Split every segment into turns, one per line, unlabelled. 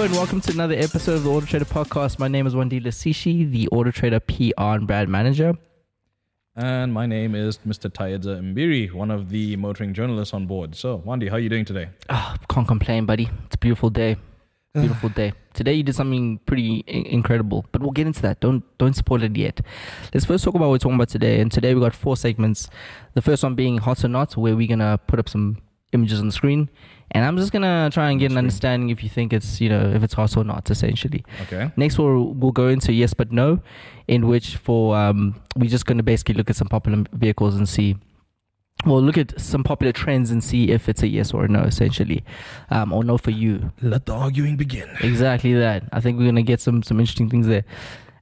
and welcome to another episode of the Auto Trader Podcast. My name is Wandi Lasishi, the Auto Trader PR and brand manager.
And my name is Mr. Tayedza Mbiri, one of the motoring journalists on board. So, Wandi, how are you doing today?
Ah, can't complain, buddy. It's a beautiful day. Beautiful day. Today you did something pretty i- incredible, but we'll get into that. Don't don't spoil it yet. Let's first talk about what we're talking about today. And today we got four segments. The first one being hot or not, where we're gonna put up some images on the screen, and I'm just gonna try and get an
Screen.
understanding if you think it's you know if it's hot or not, essentially.
Okay.
Next, we'll, we'll go into yes but no, in which for um, we're just going to basically look at some popular vehicles and see. Well, look at some popular trends and see if it's a yes or a no, essentially, um, or no for you.
Let the arguing begin.
Exactly that. I think we're gonna get some some interesting things there,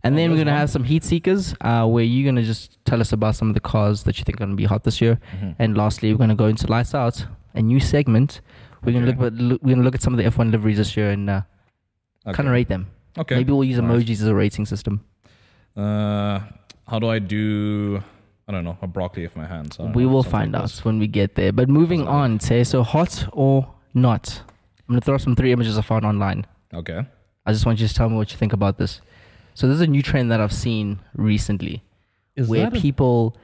and
Oh,
then we're gonna
one.
have some heat seekers, uh, where you're gonna just tell us about some of the cars that you think are gonna be hot this year,
Mhm.
and lastly, we're gonna go into lights out, a new segment. We're gonna
Okay.
look at look, we're gonna look at some of the F1 liveries this year and uh,
Okay.
kind of rate them.
Okay.
Maybe we'll use
Alright.
emojis as a rating system.
Uh, how do I do? I don't know. A broccoli with my hands. I
We
know,
will find
like
out
this.
when we get there. But moving
Sounds
on, say so hot or not. I'm gonna throw up some three images I found online.
Okay.
I just want you to tell me what you think about this. So this is a new trend that I've seen recently,
Is
where
that a-
people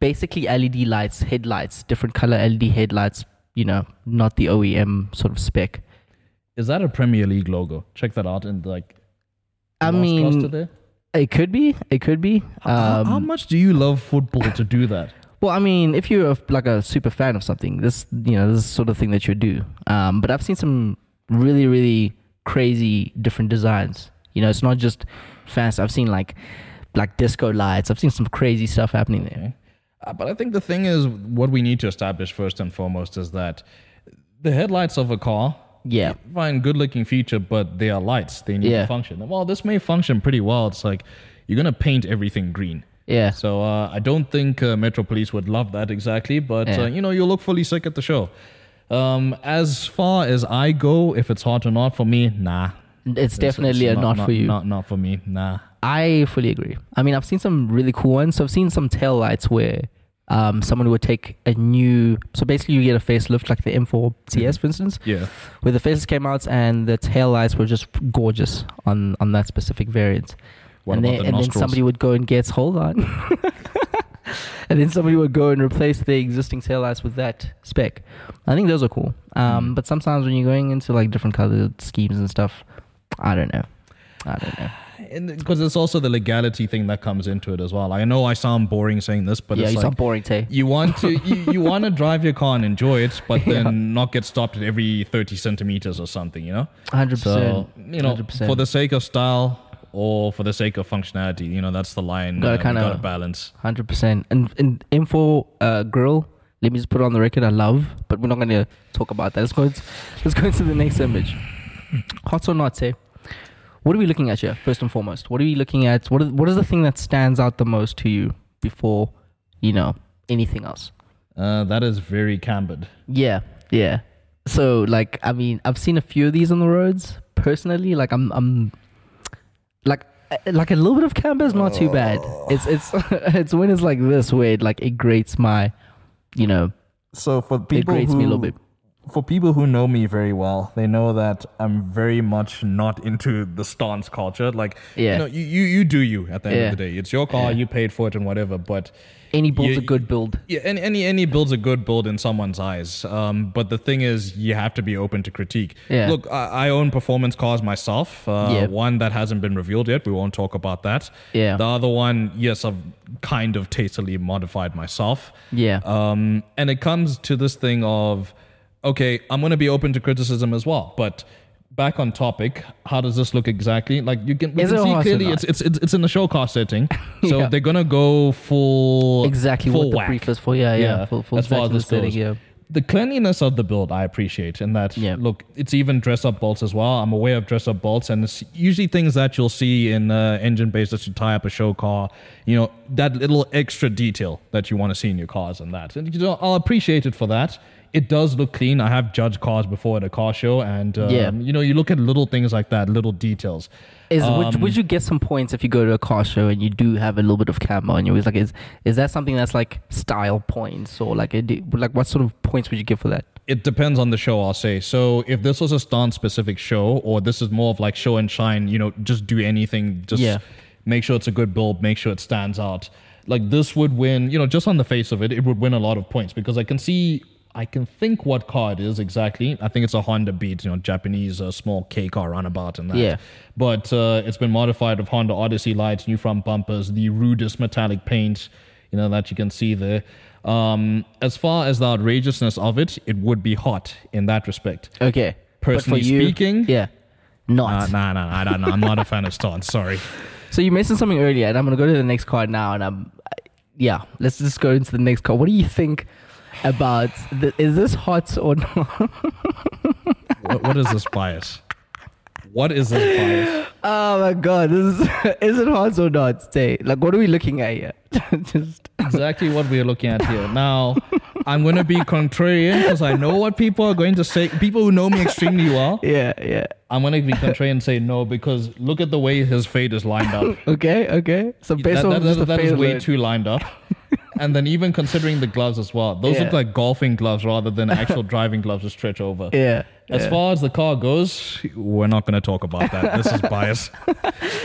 basically LED lights, headlights, different color LED headlights. You know, not the OEM sort of spec.
is that a Premier League logo? Check that out and like.
I mean,
there.
it could be, it could be.
How-
Um,
how much do you love football to do that?
Well, I mean, if you're a, like a super fan of something, this you know this is the sort of thing that you do. Um, but I've seen some really really crazy different designs. You know, it's not just fast. I've seen like like disco lights. I've seen some crazy stuff happening there.
Uh, but I think the thing is, what we need to establish first and foremost is that the headlights of a car,
Yeah,
fine, good looking feature, but they are lights. They need
Yeah.
to function. Well, this may function pretty well. It's like you're going to paint everything green.
yeah,
So uh, I don't think uh, Metro Police would love that exactly, but
Yeah.
uh, you know, you'll look fully sick at the show. Um, as far as I go, if it's hot or not for me, nah.
it's
It's-
definitely
it's
a not, for you.
Not, not for me, nah.
I fully agree. I mean, I've seen some really cool ones. So I've seen some tail lights where um, someone would take a new. So basically, you get a facelift like the M4 CS, for instance.
Yeah.
where the faces came out and the tail lights were just gorgeous on on that specific variant.
What
and then,
the
and then somebody would go and get hold on. and then somebody would go and replace the existing tail lights with that spec. I think those are cool. Um,
Mm.
But sometimes when you're going into like different color schemes and stuff, I don't know. I don't know.
Because it's also the legality thing that comes into it as well. I know I sound boring saying this, but
yeah,
it's
you
like
sound boring, Tay.
you want to you, you want to drive your car and enjoy it, but then
Yeah.
not get stopped at every thirty centimeters or something. You know.
100%.
So you know,
100%.
for the sake of style or for the sake of functionality, you know, that's the line.
Gotta
uh,
kinda-
gotta balance.
Hundred percent. And and info uh, grill. Let me just put it on the record. I love, but we're not going to talk about that. Let's go. Into, let's go into the next image. Hot or not, say. What are we looking at here? First and foremost, what are we looking at? What is, what is the thing that stands out the most to you before, you know, anything else?
Uh, that is very cambered.
Yeah, yeah. So like, I mean, I've seen a few of these on the roads. Personally, like, I'm, I'm, like, uh, like a little bit of camber is not too bad. It's, it's, it's when it's like this where it like it grates my, you know,
So for
it
people
grates
who,
me a little bit.
For people who know me very well, they know that I'm very much not into the stance culture. Like,
Yeah.
you know, you, you, you do you at the end
Yeah.
of the day. It's your car,
Yeah.
you paid for it and whatever. But
Any build's
You-
a good build.
yeah, any, any any build's a good build in someone's eyes. Um, but the thing is, you have to be open to critique.
Yeah.
Look, I, I own performance cars myself. Uh,
Yeah.
One that hasn't been revealed yet. We won't talk about that.
Yeah.
The other one, yes, I've kind of tastily modified myself.
Yeah.
Um, and it comes to this thing of, okay, I'm going to be open to criticism as well, but. Back on topic, how does this look exactly? Like you can, we
Is
can
it
see
horse or
clearly
not?
it's, it's it's it's in the show car setting, so
Yeah.
they're gonna go full
exactly
full
what the
whack
brief is for. Yeah, yeah. Full, full
as far as
the
this
setting,
goes.
yeah.
The cleanliness of the build, I appreciate, and that
Yeah.
look, it's even dress up bolts as well. I'm aware of dress up bolts, and it's usually things that you'll see in uh, engine bays that you tie up a show car. You know that little extra detail that you want to see in your cars, and that, and you know, I'll appreciate it for that. It does look clean. I have judged cars before at a car show, and um,
Yeah.
you know, you look at little things like that, little details.
Is would,
Um,
would you get some points if you go to a car show and you do have a little bit of camber and you're like is is that something that's like style points or like a, like what sort of points would you give for that?
it depends on the show, I'll say. So if this was a stance specific show, or this is more of like show and shine, you know, just do anything, just
Yeah.
make sure it's a good build, make sure it stands out. Like this would win, you know, just on the face of it, it would win a lot of points because I can see, I can think what car it is exactly. I think it's a Honda Beat, you know, Japanese uh, small K car runabout and that.
Yeah.
But uh, it's been modified with Honda Odyssey lights, new front bumpers, the rudest metallic paint, you know, that you can see there. Um, as far as the outrageousness of it, it would be hot in that respect.
Okay.
Personally
you-
speaking,
yeah, not.
Nah, nah, don't know. I'm not a fan of stance. Sorry.
So you mentioned something earlier, and I'm gonna go to the next card now, and I'm, yeah, let's just go into the next card. What do you think about? The, is this hot or not?
what, what is this bias? What is this bias?
Oh my god, this is is it hot or not? Stay. Like, what are we looking at here? just
Exactly what we are looking at here. Now, I'm going to be contrarian because I know what people are going to say. People who know me extremely well,
yeah, yeah.
I'm going to be contrarian and say no because look at the way his fade is lined up.
Okay, okay. So based
that,
on
that-
just
that-
the
that is
fade
way
alone-
too lined up. And then even considering the gloves as well, those
Yeah.
look like golfing gloves rather than actual driving gloves to stretch over.
Yeah.
As
yeah.
far as the car goes, we're not going to talk about that. This is bias.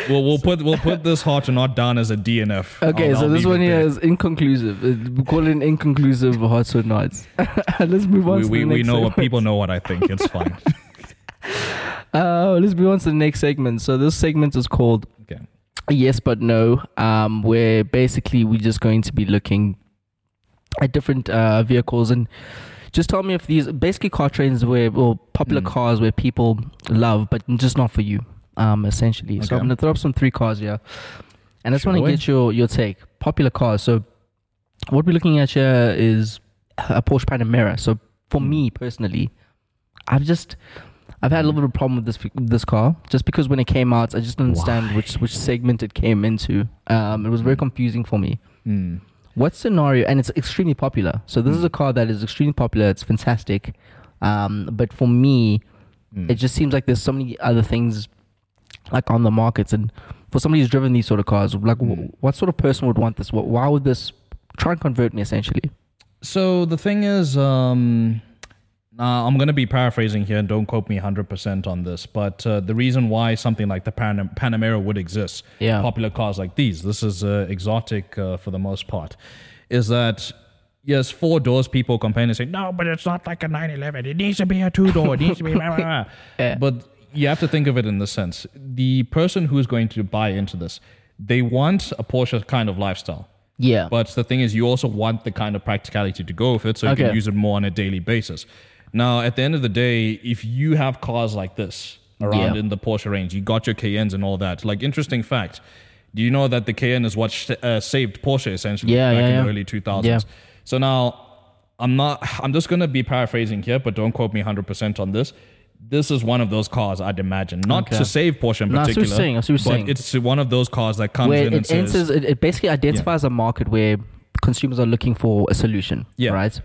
we'll, we'll put we'll put this hot or not down as a DNF.
Okay,
I'll-
so
I'll
this one here
there.
is inconclusive. Uh, We call it an inconclusive hot or not. let's move on
We,
to
we, we know what people know what I think. It's fine.
Uh, let's move on to the next segment. So this segment is called. Yes but no. Um where basically we're just going to be looking at different uh vehicles. And just tell me if these basically car trains where or popular
Mm.
cars where people love but just not for you um essentially. So i'm gonna throw up some three cars here. And i just want to get your your take. Popular cars. So what we're looking at here is a porsche panamera. So for
Mm.
me personally i've just I've had a little bit of a problem with this this car just because when it came out, I just didn't understand which which segment it came into. Um, it was very confusing for me.
Mm.
What scenario? And it's extremely popular. So this is
Mm.
a car that is extremely popular. It's fantastic. Um, but for me,
Mm.
it just seems like there's so many other things like on the markets. And for somebody who's driven these sort of cars, like wh-
Mm.
what sort of person would want this? Wh- Why would this try and convert me essentially?
So the thing is, um, uh, I'm going to be paraphrasing here, and don't quote me 100% on this. But uh, the reason why something like the Pan- Panamera would exist,
Yeah.
popular cars like these, this is uh, exotic uh, for the most part, is that yes, four doors. People complain and say, no, but it's not like a 911. It needs to be a two door. It needs to be. blah, blah, blah."
Yeah.
But you have to think of it in this sense: the person who's going to buy into this, they want a Porsche kind of lifestyle.
Yeah.
But the thing is, you also want the kind of practicality to go with it so you
Okay.
can use it more on a daily basis. Now, at the end of the day, if you have cars like this around
Yeah.
in the Porsche range, you got your Cayennes and all that. Like, interesting fact do you know that the Cayenne is what sh- uh, saved Porsche essentially
Yeah,
back
yeah,
in the early 2000s?
Yeah.
So now, I'm not, I'm just going to be paraphrasing here, but don't quote me 100% on this. This is one of those cars, I'd imagine. Not
Okay.
to save Porsche in
No, I see what
particular.
saying, see what
but
saying.
it's one of those cars that comes
where
in and
it
says,
enters, it, it basically identifies a market where consumers are looking for a solution.
Yeah.
Right.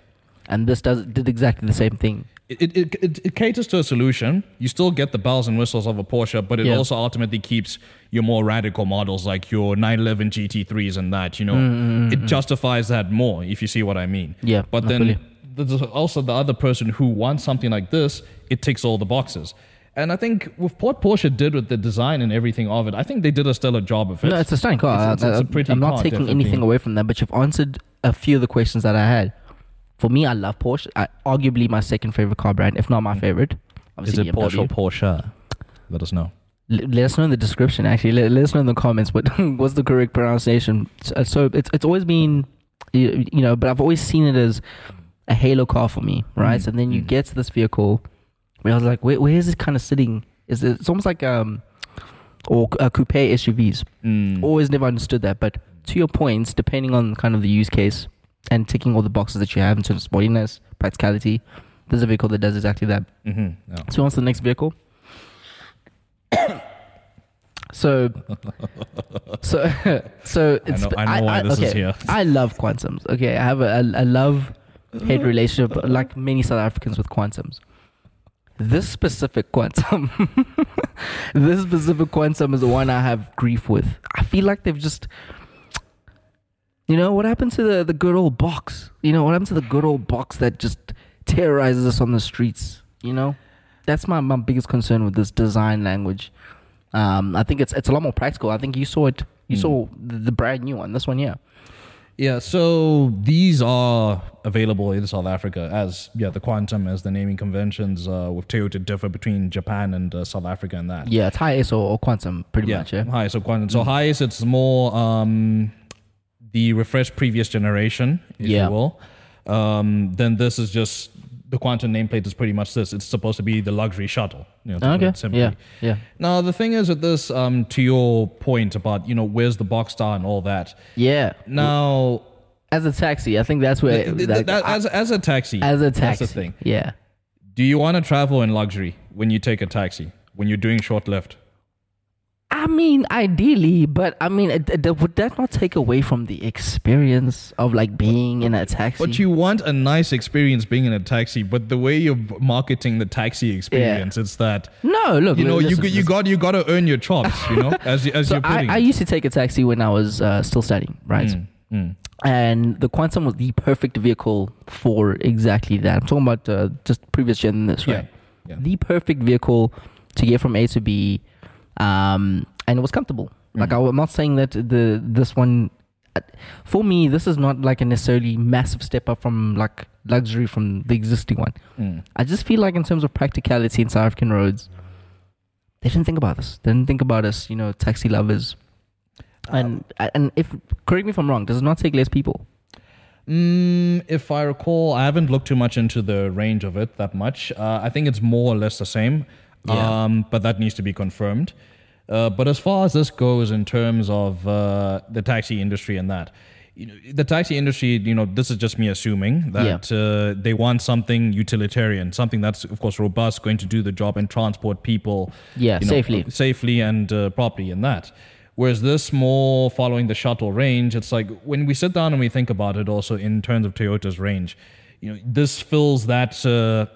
And this does did exactly the same thing.
it, it, it, it caters to a solution. You still get the bells and whistles of a Porsche, but it also ultimately keeps your more radical models like your 911 GT3s and that, you know,
Mm, mm, mm
it mm. justifies that more, if you see what I mean.
Yeah,
But then there's also the other person who wants something like this, it ticks all the boxes. And I think with what Porsche did with the design and everything of it, I think they did a stellar job of it.
No, it's a stunning car.
It's- it's- it's a pretty
I'm not
car,
taking
definitely.
anything away from that, but you've answered a few of the questions that I had. For me, I love Porsche. I, arguably my second favorite car brand, if not my favorite.
Is
Obviously
it Porsche or Porsche? Let us know.
L- let us know in the description. Actually, let, let us know in the comments what what's the correct pronunciation. So, so it's it's always been, you, you know, but I've always seen it as a halo car for me, right?
Mm,
And then you
mm.
get to this vehicle, where I was like, where, where is it kind of sitting? Is it? It's almost like um, or uh, coupe SUVs.
Mm.
Always never understood that. But to your points, depending on kind of the use case and ticking all the boxes that you have in terms of sportiness, practicality, there's a vehicle that does exactly that.
Mhm, yeah.
So to the next vehicle. so, so, so it's.
know- I know why this is here.
I love quantums. Okay, I have a, a, a love hate relationship, like many South Africans with quantums. This specific quantum, this specific quantum is the one I have grief with. I feel like they've just. You know what happened to the, the good old box? You know what happened to the good old box that just terrorizes us on the streets. You know, that's my, my biggest concern with this design language. Um, I think it's it's a lot more practical. I think you saw it. You
Mm.
saw the, the brand new one. This one, yeah.
Yeah, so these are available in South Africa as yeah the quantum as the naming conventions uh, with Toyota differ between Japan and uh, South Africa and that.
Yeah, it's HiAce or, quantum, pretty much. Yeah.
HiAce quantum. So HiAce it's more um, the refreshed previous generation, if
Yeah.
you will. Um, then this is just the quantum nameplate is pretty much this. It's supposed to be the luxury shuttle. You know,
Okay.
simply.
Yeah. Yeah.
Now the thing is with this, um, to your point about you know where's the box star and all that.
Yeah.
Now
As a taxi, I think that's where.
th- th-
like,
that-
I-
as as a taxi,
as a taxi.
that's the thing.
Yeah.
Do you want to travel in luxury when you take a taxi when you're doing short lift?
I mean, ideally, but I mean, would that not take away from the experience of like being in a taxi?
But you want a nice experience being in a taxi, but the way you're marketing the taxi experience, it's that
no, look,
you know
listen,
you you got you got to earn your chops, you know, as as
So
you're putting.
I, I used to take a taxi when I was uh, still studying, right?
Mm, mm.
And the Quantum was the perfect vehicle for exactly that. I'm talking about uh, just previous gen this,
Yeah,
right?
yeah.
The perfect vehicle to get from A to B, um, and it was comfortable.
Mm.
Like I, am not saying that the this one, uh, for me, this is not like a necessarily massive step up from like luxury from the existing one.
Mm.
I just feel like in terms of practicality in South African roads, they didn't think about this. They didn't think about us, you know, taxi lovers. And and if correct me if I'm wrong, does it not take less people?
Mm, if I recall, I haven't looked too much into the range of it that much. Uh, I think it's more or less the same,
Yeah.
um, but that needs to be confirmed. Uh, but as far as this goes in terms of uh, the taxi industry and that, you know, the taxi industry, you know, this is just me assuming that uh, they want something utilitarian, something that's of course robust, going to do the job and transport people,
Yeah,
you know,
safely.
safely and uh, properly in that. Whereas this more following the shuttle range, it's like when we sit down and we think about it also in terms of Toyota's range, you know, this fills that, uh,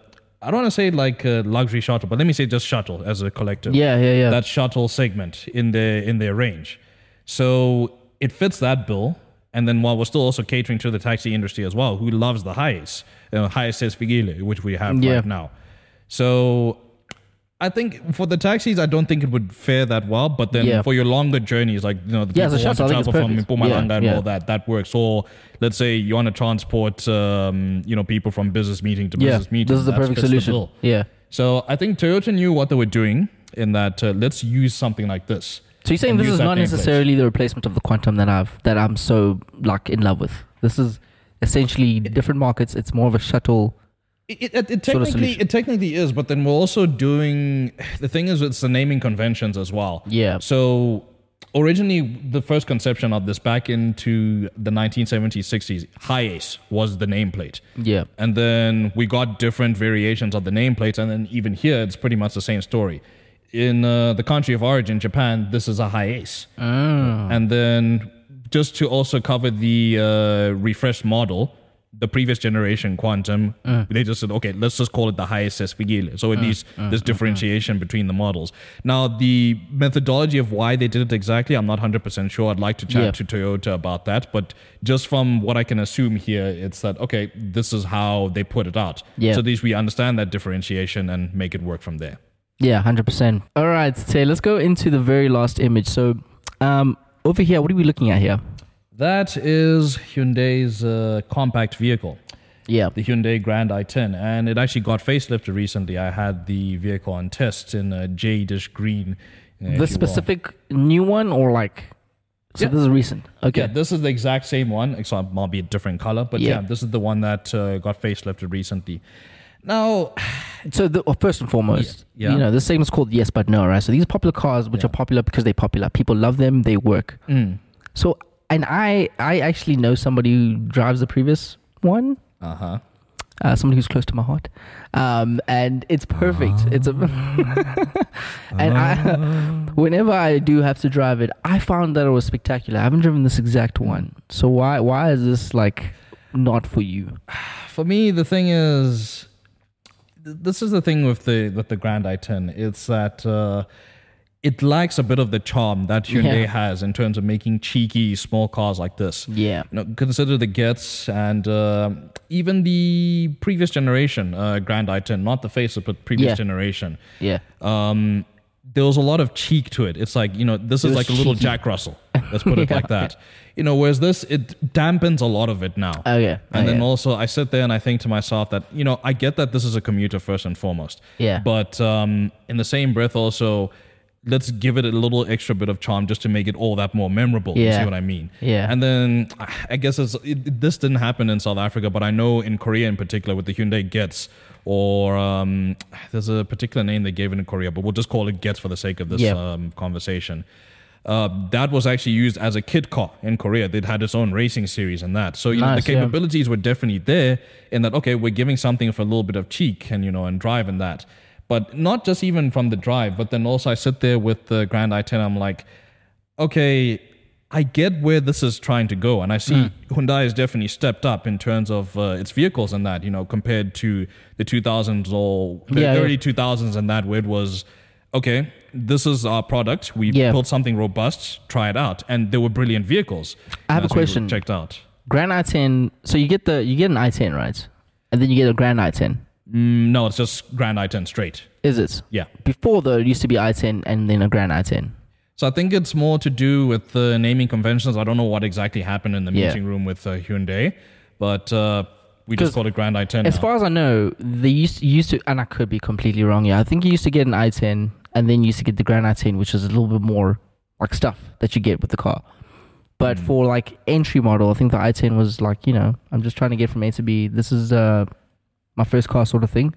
I don't want to say like a luxury shuttle, but let me say just shuttle as a collective.
Yeah, yeah, yeah.
That shuttle segment in their, in their range. So it fits that bill. And then while we're still also catering to the taxi industry as well, who loves the HiAce, you know, Figile, which we have
Yeah.
right now. So I think for the taxis, I don't think it would fare that well. But then
Yeah.
for your longer journeys, like you know, the
Yeah,
people want to travel from. Mpumalanga
Yeah,
and all that, that works. Or let's say you want to transport, um, you know, people from business meeting to business meeting.
this is the perfect solution. yeah.
So I think Toyota knew what they were doing in that. Uh, let's use something like this.
So you're saying this is not necessarily the replacement of the Quantum that I've that I'm so like in love with. This is essentially different markets. It's more of a shuttle.
It, it, it
sort of
technically it technically is, but then we're also doing the thing is it's the naming conventions as well.
Yeah.
So originally the first conception of this back into the 1970s 60s HiAce was the nameplate
Yeah.
and then we got different variations of the nameplates and then even here it's pretty much the same story in uh, the country of origin japan this is a HiAce
Mm.
and then just to also cover the uh, refreshed model the previous generation quantum uh. they just said okay let's just call it the HiAce SVG. so at uh, least uh, there's differentiation between the models now the methodology of why they did it exactly i'm not 100% sure i'd like to chat
Yeah.
to toyota about that but just from what i can assume here it's that okay this is how they put it out
Yeah.
so at least we understand that differentiation and make it work from there
Yeah, hundred percent. All right, Tay. Let's go into the very last image. So, um, over here, what are we looking at here?
That is hyundai's uh, compact vehicle
Yeah.
the Hyundai Grand i10, and it actually got facelifted recently. I had the vehicle on test in a jadish green. uh,
The specific new one, or like, so
Yeah.
this is recent. Okay.
Yeah, this is the exact same one. Not- might be a different color, but
Yeah.
yeah, this is the one that uh, got facelifted recently. Now,
So, the, well, first and foremost,
Yeah.
you know, this segment's called Yes But No, right? So these popular cars, which
Yeah.
are popular because they're popular. People love them. They work.
mm,
So, and I, I actually know somebody who drives the previous one.
uh huh.
uh, somebody who's close to my heart, um, and it's perfect. It's a, and I, whenever I do have to drive it, I found that it was spectacular. I haven't driven this exact one, so why why is this like not for you?
For me, the thing is, th- this is the thing with the with the Grand i10. It's that uh, it lacks a bit of the charm that Hyundai
Yeah.
has in terms of making cheeky small cars like this.
Yeah.
You know, consider the Getz and uh, even the previous generation uh, Grand i10, not the facelift, but previous
Yeah.
generation.
Yeah.
Um, there was a lot of cheek to it. It's like you know, this is
was
like a little
cheeky.
Jack Russell. Let's put it
Yeah.
like that. You know, whereas this it dampens a lot of it now.
Oh yeah.
And
Oh,
then
yeah.
also, I sit there and I think to myself that you know I get that this is a commuter first and foremost.
Yeah.
But um, in the same breath, also let's give it a little extra bit of charm just to make it all that more memorable. You see what I mean?
Yeah.
And then I guess it, this didn't happen in South Africa, but I know in Korea in particular with the Hyundai Getz. Or um, there's a particular name they gave it in Korea, but we'll just call it Getz for the sake of this
Yeah.
um, conversation. Uh, that was actually used as a kid car in Korea. They'd had its own racing series and that. So you know
Nice,
the
yeah.
capabilities were definitely there in that. Okay, we're giving something for a little bit of cheek and you know and drive and that. But not just even from the drive, but then also I sit there with the Grand i10. I'm like, okay, I get where this is trying to go, and I see Hyundai has definitely stepped up in terms of uh, its vehicles and that, you know, compared to the 2000s or the
Yeah, yeah.
early 2000s and that, where it was, okay, this is our product. We
Yeah.
built something robust. Try it out, and they were brilliant vehicles.
I have a question.
Checked out.
Grand i10. So you get the you get an i10 right, and then you get a Grand i10.
Mm, no, it's just Grand i10 straight.
Is it?
Yeah.
Before though, it used to be i10 and then a Grand i10.
So I think it's more to do with the naming conventions. I don't know what exactly happened in the
Yeah.
meeting room with uh, Hyundai, but uh, we just
'Cause
call it Grand i10.
As
now.
far as I know, they used used to, and I could be completely wrong. Yeah, I think you used to get an i10, and then you used to get the Grand i10, which is a little bit more like stuff that you get with the car. But
Hmm.
for like entry model, I think the i10 was like you know I'm just trying to get from A to B. This is uh my first car sort of thing,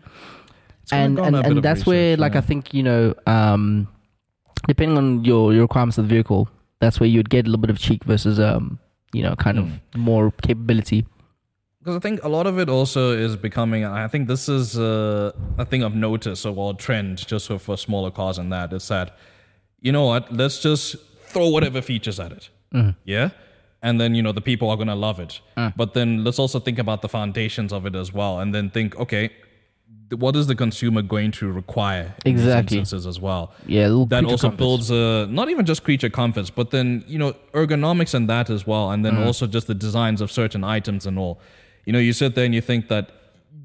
and and, and that's where like
yeah.
I think you know um depending on your your requirements of the vehicle, that's where you'd get a little bit of cheek versus um you know kind of
Hmm.
more capability.
Because I think a lot of it also is becoming, I think this is uh, a thing of notice or well, trend just for, for smaller cars and that is that, you know what, let's just throw whatever features at it. Yeah? And then, you know, the people are going to love it. But then let's also think about the foundations of it as well. And then think, okay, what is the consumer going to require in these
Exactly.
instances as well?
Yeah, a
that also
comforts.
builds uh, not even just creature comforts, but then you know ergonomics and that as well, and then
Mm.
also just the designs of certain items and all. You know, you sit there and you think that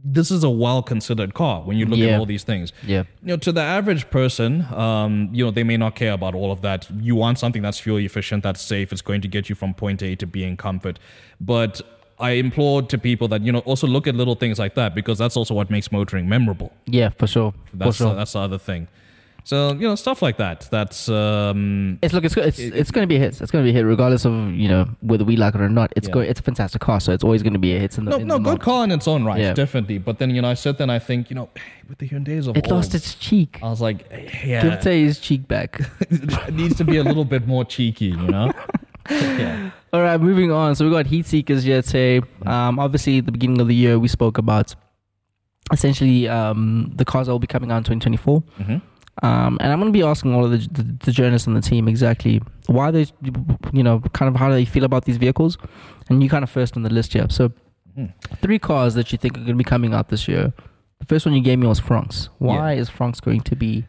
this is a well considered car when you look
Yeah.
at all these things.
Yeah.
You know, to the average person, um, you know, they may not care about all of that. You want something that's fuel efficient, that's safe, it's going to get you from point A to B in comfort. But I implore to people that you know also look at little things like that because that's also what makes motoring memorable.
Yeah, for sure.
That's
for sure.
that's the other thing. So you know stuff like that. That's um,
It's look, it's it's, it's going to be a hit. It's going to be a hit, regardless of you know whether we like it or not. It's
Yeah.
go, It's a fantastic car, so it's always going to be a hit. In the,
no,
in
no,
the
good
market.
car in its own right,
Yeah.
definitely. But then you know, I sit there and I think, you know, with the Hyundai's of
It
old,
lost its cheek.
I was like, yeah,
Give Tay his cheek back.
it needs to be a little bit more cheeky, you know. yeah.
All right, moving on. So we got heat seekers here today. Um, obviously, at the beginning of the year, we spoke about essentially um, the cars that will be coming out in 2024.
hmm
Um, and I'm going to be asking all of the, the, the journalists on the team exactly why they, you know, kind of how they feel about these vehicles. And you kind of first on the list here. So,
Mhm.
three cars that you think are going to be coming out this year. The first one you gave me was Fronx. Why is Fronx going to be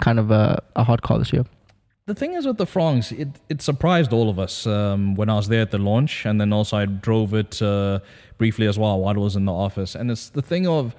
kind of a, a hot car this year?
The thing is with the Fronx, it, it surprised all of us um, when I was there at the launch, and then also I drove it uh, briefly as well while I was in the office. And it's the thing of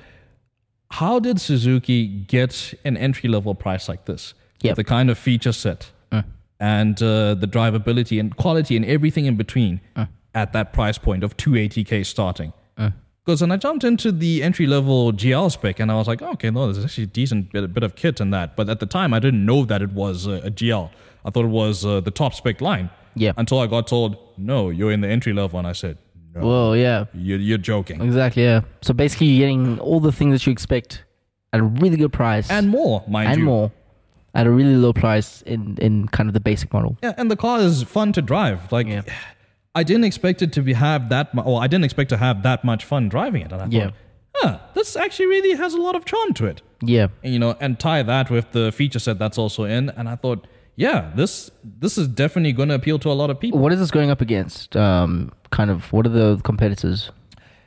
how did Suzuki get an entry level price like this?
Yep.
The kind of feature set
Uh.
and uh, the drivability and quality and everything in between
Uh.
at that price point of 280k starting.
Uh.
Because when I jumped into the entry level GL spec and I was like, oh, okay, no, there's actually a decent bit, bit of kit in that. But at the time, I didn't know that it was uh, a GL. I thought it was uh, the top spec line.
Yeah.
Until I got told, no, you're in the entry level. And I said, no,
Whoa, yeah.
you're, you're joking.
Exactly, yeah. So basically, you're getting all the things that you expect at a really good price
And more, mind you,
and
you.
more at a really low price in, in kind of the basic model.
Yeah, and the car is fun to drive. Like,
Yeah.
I didn't expect it to be have that much, or I didn't expect to have that much fun driving it. And I
Yeah.
thought, huh, this actually really has a lot of charm to it.
Yeah.
and, you know, and tie that with the feature set that's also in. And I thought, yeah, this this is definitely going to appeal to a lot of people.
What is this going up against? Um, kind of, what are the competitors?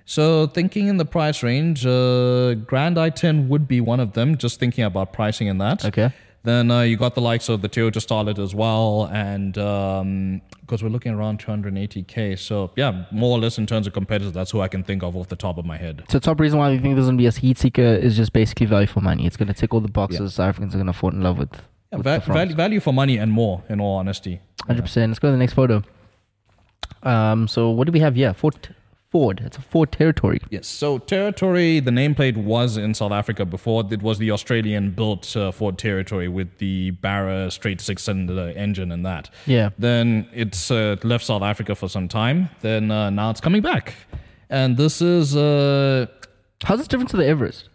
So thinking in the price range, uh, Grand i10 would be one of them. Just thinking about pricing in that.
Okay.
Then uh, you got the likes of the Toyota Starlet as well, and because we're looking around 280k, so yeah, more or less in terms of competitors, that's who I can think of off the top of my head.
So the top reason why we think there's gonna be a heat seeker is just basically value for money. It's gonna tick all the boxes South Africans are gonna fall in love with.
Yeah, va- value, value for money and more, in all honesty.
Hundred percent. Let's go to the next photo. Um. So what do we have here? Ford. Ford. It's a Ford territory.
Yes. So Territory, the nameplate was in South Africa before. It was the Australian-built uh, Ford Territory with the Barra straight six-cylinder engine and that.
Yeah.
Then it's uh, left South Africa for some time. Then uh, now it's coming back, and this is uh,
How's this different to the Everest?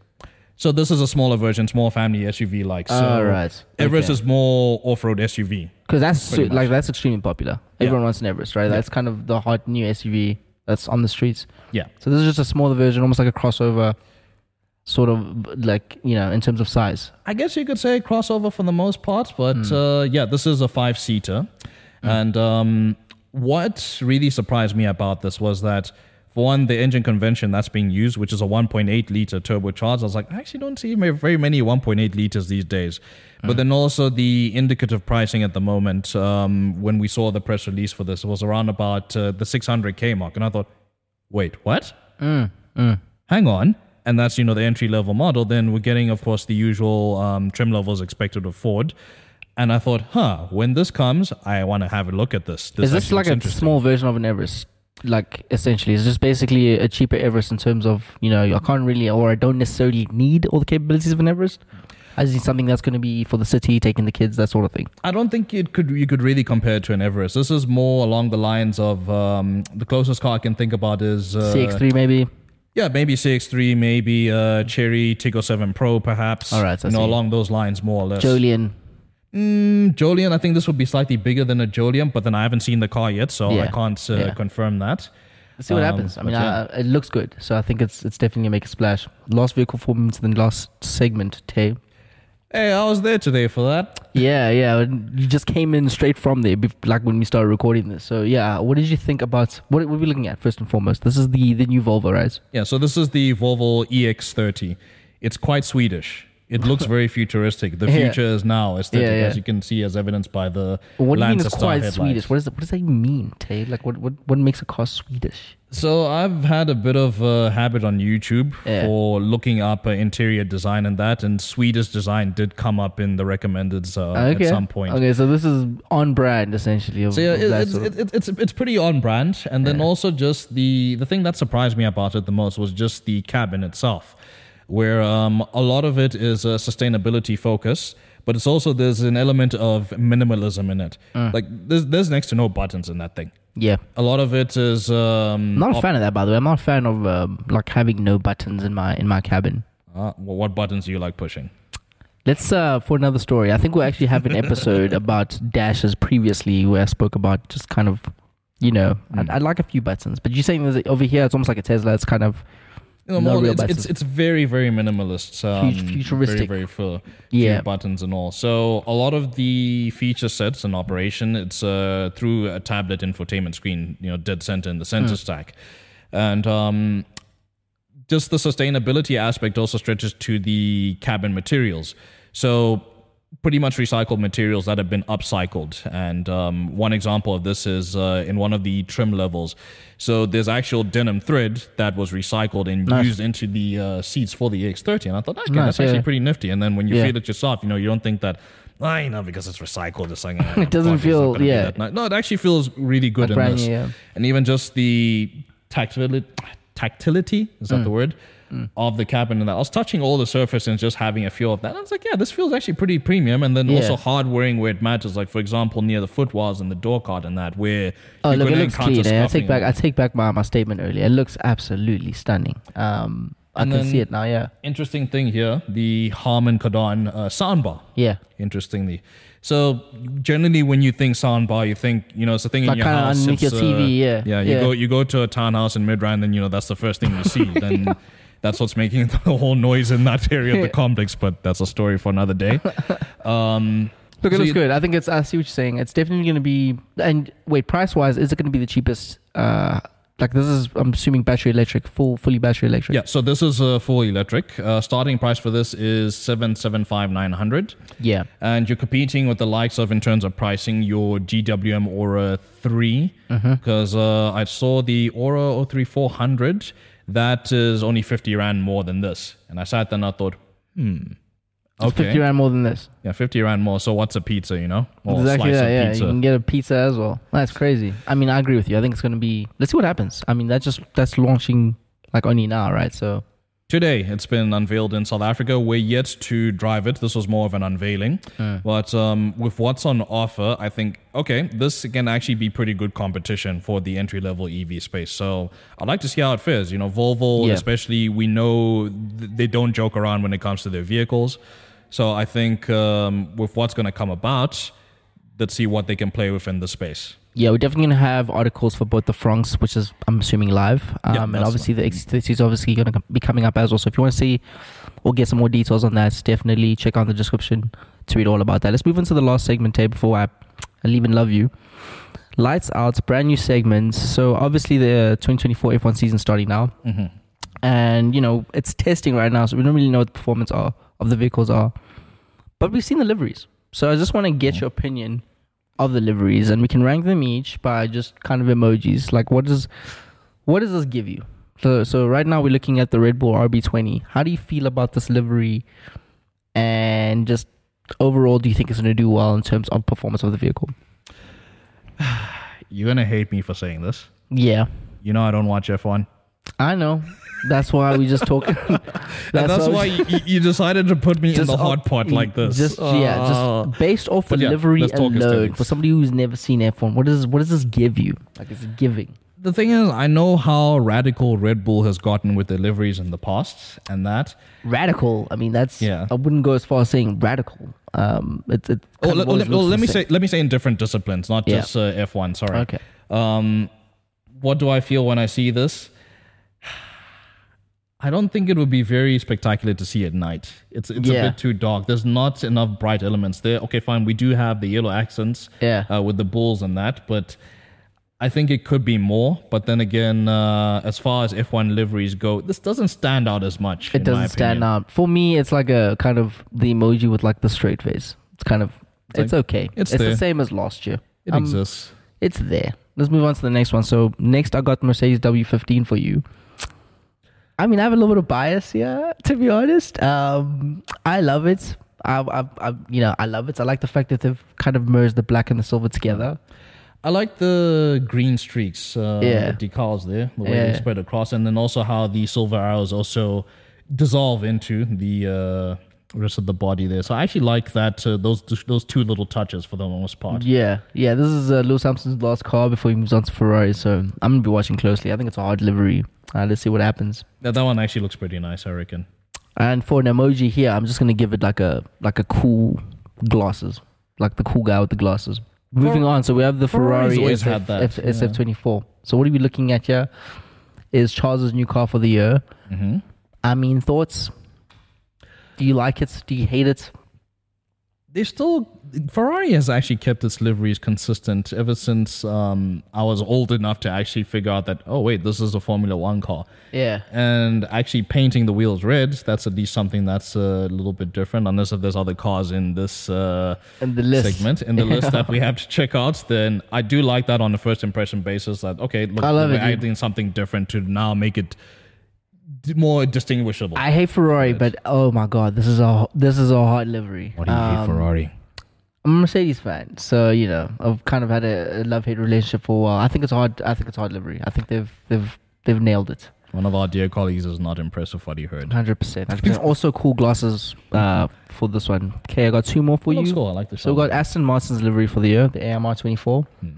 So this is a smaller version, small family SUV like. So
Ah, right.
Everest
Okay.
is more off-road SUV.
Because that's
Pretty
like that's extremely popular. Everyone wants an Everest, right? That's kind of the hot new SUV that's on the streets.
Yeah.
So this is just a smaller version, almost like a crossover, sort of like you know in terms of size.
I guess you could say crossover for the most part, but
Hmm.
uh, yeah, this is a five seater. And um, what really surprised me about this was that, for one, the engine convention that's being used, which is a 1.8 liter turbocharged, I was like, I actually don't see very many 1.8 liters these days.
Hmm.
But then also the indicative pricing at the moment, um, when we saw the press release for this, was around about uh, the 600k mark. And I thought, wait, what?
Mm,
hang on and that's you know the entry level model then we're getting of course the usual um, trim levels expected of ford and i thought huh when this comes i want to have a look at this, this
Is this like a small version of an Everest? Like essentially, it's just basically a cheaper Everest in terms of you know I can't really or I don't necessarily need all the capabilities of an Everest. I just need something that's going to be for the city, taking the kids, that sort of thing.
i don't think it could you could really compare it to an everest this is more along the lines of um, the closest car i can think about is uh,
CX3 maybe.
yeah maybe cx3 maybe uh, Chery tiggo 7 pro perhaps
All right, I
you know along those lines more or less
Jolion.
Mm, Jolion, I think this would be slightly bigger than a Jolion, but then I haven't seen the car yet, so I can't uh,
Yeah.
confirm that.
Let's see what
Um,
happens. I mean,
yeah.
I, it looks good, so I think it's it's definitely gonna make a splash. Last vehicle for me to the last segment, Tay.
Hey, I was there today for that.
Yeah, yeah. You just came in straight from there, like when we started recording this. So yeah, what did you think about what, are we looking at first and foremost? This is the the new Volvo, right?
Yeah, so this is the Volvo EX30. It's quite Swedish. It looks very futuristic. The
Yeah.
future is now aesthetic,
Yeah, yeah.
as you can see, as evidenced by the
What do you mean it's quite. Swedish? What, is what does that even mean, Tay? Like, what, what, what makes a car Swedish?
So I've had a bit of a habit on YouTube
Yeah.
for looking up uh, interior design and that, and Swedish design did come up in the recommended uh,
okay.
at some point.
Okay, so this is on brand essentially. Of,
So yeah,
of
it,
that
it's,
sort of-
it, it's it's pretty on brand, and then also just the the thing that surprised me about it the most was just the cabin itself, where um, a lot of it is a sustainability focus, but it's also there's an element of minimalism in it.
Mm.
Like there's there's next to no buttons in that thing.
yeah.
A lot of it is um,
not a
op-
fan of that, by the way. I'm not a fan of um, like having no buttons in my in my cabin.
uh, well, what buttons do you like pushing?
Let's uh for another story. I think we'll actually have an episode about dashes previously where I spoke about just kind of, you know, I'd, I'd like a few buttons. But you're saying that over here it's almost like a Tesla. It's kind of
You know,
No
more, it's, it's it's very very minimalist, um,
futuristic.
very very full,
Yeah.
few buttons and all. So a lot of the feature sets and operation, it's uh, through a tablet infotainment screen, you know, dead center in the center stack, and um, just the sustainability aspect also stretches to the cabin materials. So pretty much recycled materials that have been upcycled. And um, one example of this is uh, in one of the trim levels. So there's actual denim thread that was recycled and
Nice.
used into the uh, seats for the X30. And I thought, okay,
Nice,
that's actually pretty nifty. And then when you
Yeah.
feel it yourself, you know, you don't think that. You know, because it's recycled, it's like
It doesn't
fuck, it's not
feel- yeah.
that nice. No, it actually feels really good
Like
in
brand
this,
new, yeah.
and even just the tactility, tactility is that the
Mm.
of the cabin and that. I was touching all the surface and just having a feel of that. And I was like, yeah, this feels actually pretty premium. And then
Yeah.
also hard wearing where it matters, like for example near the footwells and the door card and that, where
Oh, look, it looks clean. eh? I take back. I take back my, my statement earlier. It looks absolutely stunning. Um, I can see it now. Yeah,
Interesting thing here, the Harman Kardon uh, soundbar.
yeah.
Interestingly, so generally when you think soundbar, you think you know it's a thing
Like
in your house.
underneath your
it's,
TV, yeah.
yeah. You
Yeah.
go you go to a townhouse in Midrand, and you know that's the first thing you see. then that's what's making the whole noise in that area of the complex. But that's a story for another day. Um,
Look, it looks good. I think it's. I see what you're saying. It's definitely going to be. And wait, price wise, is it going to be the cheapest uh, Like this is, I'm assuming battery electric, full, fully battery electric.
Yeah, so this is a full electric. Uh, starting price for this is seven seven five nine hundred,
Yeah.
and you're competing with the likes of in terms of pricing your GWM Ora 3
Mm-hmm.
because uh, I saw the Ora 03 400 that is only fifty rand more than this, and I sat there and I thought, hmm, okay,
50 rand more than this.
yeah, fifty rand more. So what's a pizza? You know, or
exactly
slice
that.
of
Yeah,
pizza.
you can get a pizza as well. That's crazy. I mean, I agree with you. I think it's gonna be. Let's see what happens. I mean, that's just that's launching like only now, right? So
Today, it's been unveiled in South Africa. We're yet to drive it. This was more of an unveiling. But um, with what's on offer, I think, okay, this can actually be pretty good competition for the entry level EV space. So I'd like to see how it fares. You know, Volvo,
Yeah.
especially, we know th- they don't joke around when it comes to their vehicles. So I think um, with what's going to come about, let's see what they can play with in the space.
yeah, we're definitely gonna have articles for both the Fronx, which is I'm assuming live, um,
Yeah,
and obviously the X30 is obviously gonna be coming up as well. So if you want to see or get some more details on that, definitely check out the description to read all about that. Let's move into the last segment, Tay, before I, I leave and love you. Lights out, brand new segments. So obviously the 2024 F1 season starting now.
Mm-hmm.
and you know it's testing right now, so we don't really know what the performance are of the vehicles are. But we've seen the liveries, so I just want to get your opinion of the liveries, and we can rank them each by just kind of emojis. Like, what does what does this give you? So, so right now we're looking at the Red Bull RB20. How do you feel about this livery? And just overall, do you think it's going to do well in terms of performance of the vehicle?
You're going to hate me for saying this.
Yeah,
You know, I don't watch F1.
I know. That's why we just talk.
and that's why you, you decided to put me in the hot pot like this.
Just yeah,
Uh,
just based off the
yeah,
livery alone, for somebody who's never seen F1, what does what does this give you? Like, is it giving?
the thing is, I know how radical Red Bull has gotten with deliveries in the past, and that.
Radical. I mean, that's
Yeah.
I wouldn't go as far as saying radical. Um, it's it.
Oh, let, let- let me say. Let me say in different disciplines, not
Yeah.
just uh, F1. Sorry.
Okay.
Um, what do I feel when I see this? I don't think it would be very spectacular to see at night. It's it's
Yeah.
a bit too dark. There's not enough bright elements there. Okay, fine. We do have the yellow accents
Yeah.
uh, with the bulls and that, but I think it could be more. But then again, uh, as far as F1 liveries go, this doesn't stand out as much.
It doesn't stand out. For me, it's like a kind of the emoji with like the straight face. It's kind of it's,
like-
okay.
it's
It's, the same as last year.
It
Um,
exists.
It's there. Let's move on to the next one. So next, I got Mercedes W15 for you. I mean, I have a little bit of bias here, to be honest. Um, I love it. I, I, I, you know, I love it. I like the fact that they've kind of merged the black and the silver together.
I like the green streaks, uh,
Yeah.
decals there, the way
Yeah.
they spread across, and then also how the silver arrows also dissolve into the uh, rest of the body there. So I actually like that uh, those those two little touches for the most part.
Yeah, yeah. This is uh, Lewis Hamilton's last car before he moves on to Ferrari. So I'm gonna be watching closely. I think it's a hard livery. Uh, let's see what happens.
That, that one actually looks pretty nice, I reckon.
And for an emoji here, I'm just gonna give it like a like a cool glasses, like the cool guy with the glasses. Moving on, so we have the Ferrari SF, F,
yeah.
SF24. So what are we looking at here? Is Charles's new car for the year?
hmm
I mean, thoughts? Do you like it? Do you hate it?
They still Ferrari has actually kept its liveries consistent ever since um, I was old enough to actually figure out that oh wait this is a Formula One car.
Yeah,
and actually painting the wheels red that's at least something that's a little bit different unless if there's other cars in this uh,
and the list.
segment in the list that we have to check out then i do like that on a first impression basis that okay look
I love
we're
it, dude.
adding something different to now make it more distinguishable
I hate Ferrari, but oh my god, this is a this is a hard livery. What do you hate Um,
ferrari
I'm a Mercedes fan, so you know I've kind of had a, a love hate relationship for a while. I think it's hard. I think it's hard livery. I think they've they've they've nailed it.
one of our dear colleagues is not impressed with what he heard
Hundred percent. Also, cool glasses uh, for this one. Okay, I got two more for
looks
you.
cool. i like the
So we got Aston Martin's livery for the year, the AMR 24.
Hmm.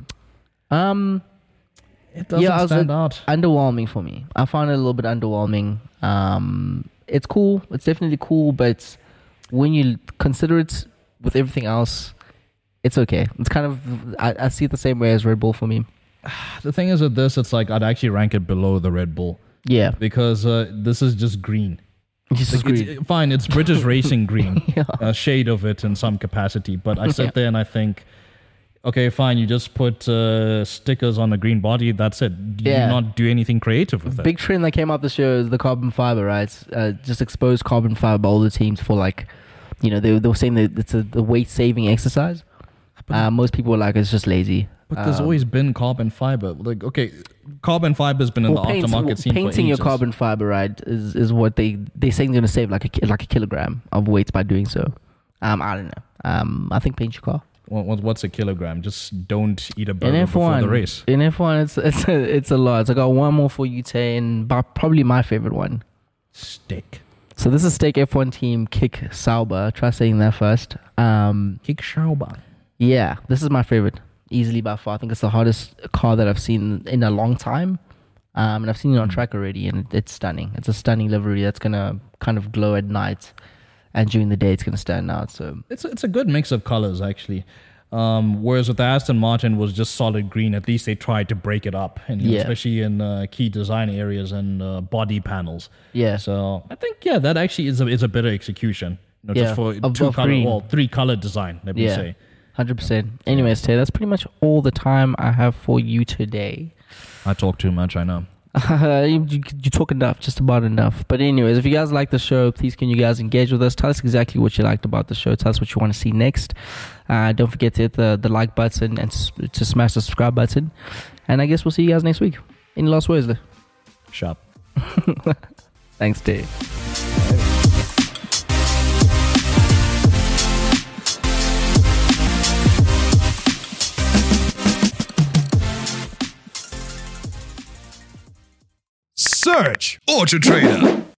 Um,
it doesn't
yeah,
stand out
underwhelming for me. I found it a little bit underwhelming. Um, it's cool. It's definitely cool, but when you consider it with everything else, it's okay. It's kind of I, I see it the same way as Red Bull for me.
the thing is with this it's like i'd actually rank it below the red bull
Yeah,
because uh, this is just green
just
Like,
agree.
it's, fine, it's British racing green,
Yeah.
a shade of it in some capacity. But I sit
Yeah.
there and I think, okay, fine, you just put uh, stickers on a green body. That's it. You
Yeah.
do not do anything creative with it.
Big trend that came out this year is the carbon fiber, right? Uh, just expose carbon fiber by all the teams for like, you know, they, they were saying that it's a the weight saving exercise. Uh, most people were like, it's just lazy.
But there's
Um,
always been carbon fiber. Like, okay, carbon fiber has been in
well,
the
paint-
aftermarket scene for
painting your carbon fiber, right, is, is what they they saying they're gonna save like a like a kilogram of weight by doing so. Um, I don't know. Um, I think paint your car.
What, what- what's a kilogram? Just don't eat a
In
burger before
F1,
the race.
in F1, it's it's a, it's a lot. So I got one more for you, Tay, and but probably my favorite one.
Stake.
So this is Stake F1 team Kick Sauber. Try saying that first. Um,
Kick Schauber.
yeah, this is my favorite, easily by far. I think it's the hardest car that I've seen in a long time. Um, and I've seen it on track already, and it's stunning. It's a stunning livery that's gonna kind of glow at night, and during the day it's gonna stand out. So
It's it's a good mix of colors actually. Um, whereas with the Aston Martin was just solid green. At least they tried to break it up, and know,
Yeah.
especially in uh, key design areas and uh, body panels.
yeah,
So I think yeah, that actually is a is a better execution. You know,
Yeah,
just for
of-
two color,
green.
well, three color design. Let me
Yeah.
say.
hundred percent. Anyways, Tay, that's pretty much all the time I have for you today.
I talk too much. I know.
you, you, talk enough, just about enough. But anyways, if you guys like the show, please can you guys engage with us? Tell us exactly what you liked about the show. Tell us what you want to see next. Uh, don't forget to hit the, the like button and s- to smash the subscribe button. And I guess we'll see you guys next week. Any last words there?
Sharp.
Thanks, Dave.
Search AutoTrader.